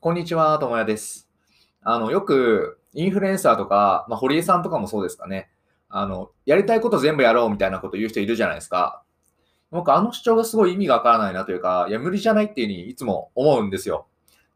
こんにちは、ともやです。あの、よく、インフルエンサーとか、まあ、堀江さんとかもそうですかね。あの、やりたいこと全部やろうみたいなこと言う人いるじゃないですか。僕、あの主張がすごい意味がわからないなというか、いや、無理じゃないっていうふうにいつも思うんですよ。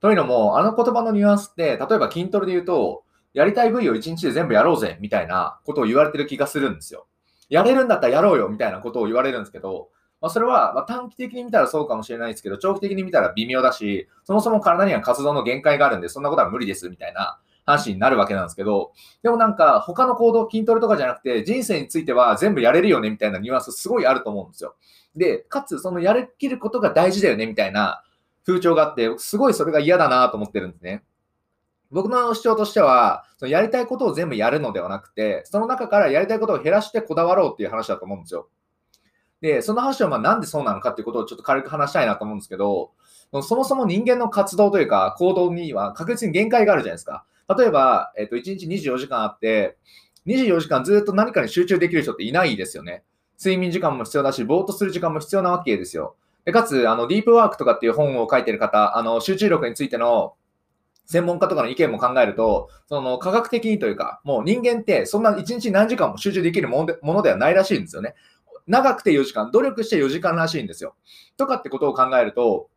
というのも、あの言葉のニュアンスって、例えば筋トレで言うと、やりたい部位を一日で全部やろうぜ、みたいなことを言われてる気がするんですよ。やれるんだったらやろうよ、みたいなことを言われるんですけど、まあ、それは、ま、短期的に見たらそうかもしれないですけど、長期的に見たら微妙だし、そもそも体には活動の限界があるんで、そんなことは無理です、みたいな話になるわけなんですけど、でもなんか、他の行動、筋トレとかじゃなくて、人生については全部やれるよね、みたいなニュアンスすごいあると思うんですよ。で、かつ、そのやりきることが大事だよね、みたいな風潮があって、すごいそれが嫌だなと思ってるんですね。僕の主張としては、そのやりたいことを全部やるのではなくて、その中からやりたいことを減らしてこだわろうっていう話だと思うんですよ。で、その話はまあなんでそうなのかっていうことをちょっと軽く話したいなと思うんですけど、そもそも人間の活動というか行動には確実に限界があるじゃないですか。例えば、えっと、1日24時間あって、24時間ずっと何かに集中できる人っていないですよね。睡眠時間も必要だし、ぼーっとする時間も必要なわけですよ。でかつ、あの、ディープワークとかっていう本を書いてる方、あの、集中力についての専門家とかの意見も考えると、その科学的にというか、もう人間ってそんな1日何時間も集中できるものではないらしいんですよね。長くて4時間、努力して4時間らしいんですよ。とかってことを考えると、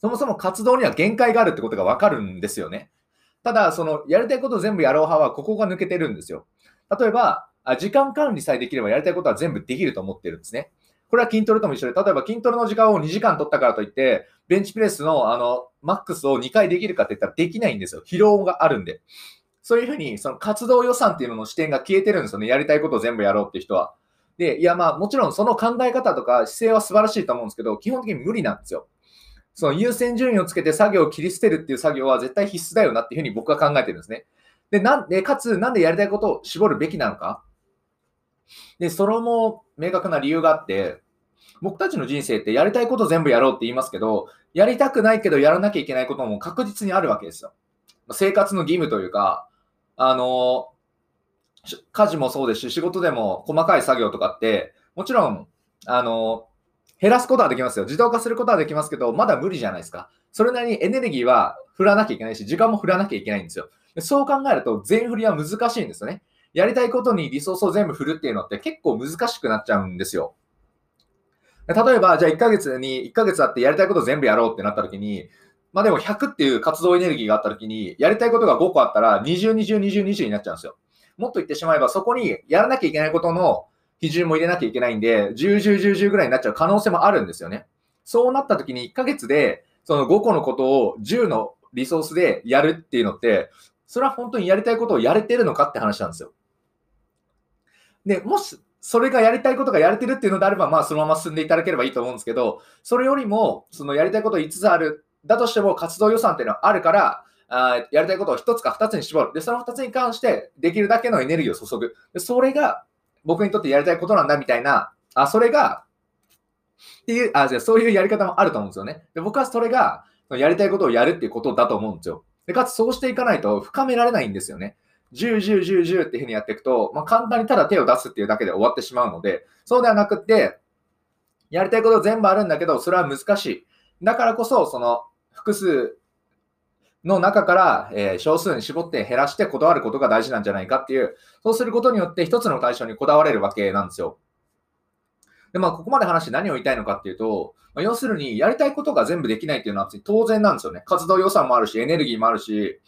そもそも活動には限界があるってことがわかるんですよね。ただ、そのやりたいことを全部やろう派はここが抜けてるんですよ。例えば、時間管理さえできればやりたいことは全部できると思ってるんですね。これは筋トレとも一緒で、例えば筋トレの時間を2時間取ったからといって、ベンチプレスのあのマックスを2回できるかって言ったらできないんですよ。疲労があるんで。そういうふうに、その活動予算っていうのの視点が消えてるんですよね。やりたいことを全部やろうっていう人は。で、いやまあもちろんその考え方とか姿勢は素晴らしいと思うんですけど、基本的に無理なんですよ。その優先順位をつけて作業を切り捨てるっていう作業は絶対必須だよなっていうふうに僕は考えてるんですね。で、なんで、かつ、なんでやりたいことを絞るべきなのか。で、それも明確な理由があって、僕たちの人生ってやりたいこと全部やろうって言いますけど、やりたくないけどやらなきゃいけないことも確実にあるわけですよ。生活の義務というか、あの、家事もそうですし、仕事でも細かい作業とかって、もちろん、あの、減らすことはできますよ。自動化することはできますけど、まだ無理じゃないですか。それなりにエネルギーは振らなきゃいけないし、時間も振らなきゃいけないんですよ。そう考えると、全振りは難しいんですよね。やりたいことにリソースを全部振るっていうのって結構難しくなっちゃうんですよ。例えば、じゃあ1ヶ月に、1ヶ月あってやりたいこと全部やろうってなった時に、まあでも100っていう活動エネルギーがあった時に、やりたいことが5個あったら、20、20、20、20になっちゃうんですよ。もっと言ってしまえば、そこにやらなきゃいけないことの比重も入れなきゃいけないんで、10、10、10、10ぐらいになっちゃう可能性もあるんですよね。そうなった時に1ヶ月で、その5個のことを10のリソースでやるっていうのって、それは本当にやりたいことをやれてるのかって話なんですよ。で、もし、それがやりたいことがやれてるっていうのであれば、まあ、そのまま進んでいただければいいと思うんですけど、それよりも、そのやりたいこと5つある、だとしても活動予算っていうのはあるから、あやりたいことを1つか2つに絞る。で、その2つに関して、できるだけのエネルギーを注ぐ。でそれが、僕にとってやりたいことなんだみたいな、あ、それが、っていう、あ、じゃそういうやり方もあると思うんですよね。で、僕はそれが、やりたいことをやるっていうことだと思うんですよ。で、かつそうしていかないと深められないんですよね。10、10、10、10っていうふうにやっていくと、まあ、簡単にただ手を出すっていうだけで終わってしまうので、そうではなくって、やりたいこと全部あるんだけど、それは難しい。だからこそ、その複数の中から、えー少数に絞って減らしてこだわることが大事なんじゃないかっていう、そうすることによって一つの対象にこだわれるわけなんですよ。で、まあ、ここまで話して何を言いたいのかっていうと、まあ要するに、やりたいことが全部できないっていうのは当然なんですよね。活動予算もあるし、エネルギーもあるし、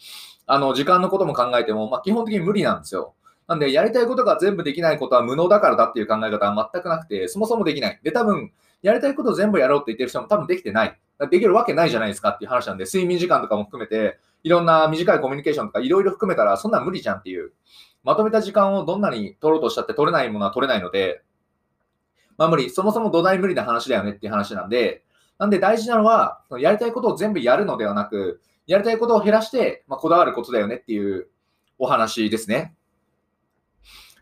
あの、時間のことも考えても、まあ、基本的に無理なんですよ。なんで、やりたいことが全部できないことは無能だからだっていう考え方は全くなくて、そもそもできない。で、多分、やりたいことを全部やろうって言ってる人も多分できてない。できるわけないじゃないですかっていう話なんで、睡眠時間とかも含めて、いろんな短いコミュニケーションとかいろいろ含めたら、そんな無理じゃんっていう。まとめた時間をどんなに取ろうとしたって取れないものは取れないので、まあ無理。そもそも土台無理な話だよねっていう話なんで、なんで大事なのは、やりたいことを全部やるのではなく、やりたいことを減らして、まあ、こだわることだよねっていうお話ですね。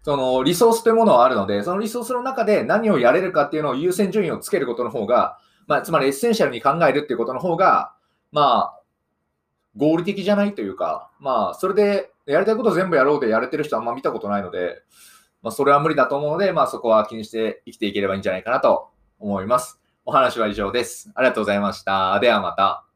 そのリソースというものはあるので、そのリソースの中で何をやれるかっていうのを優先順位をつけることの方が、まあ、つまりエッセンシャルに考えるっていうことの方が、まあ、合理的じゃないというか、まあ、それでやりたいこと全部やろうでやれてる人あんま見たことないので、まあ、それは無理だと思うので、まあ、そこは気にして生きていければいいんじゃないかなと思います。お話は以上です。ありがとうございました。ではまた。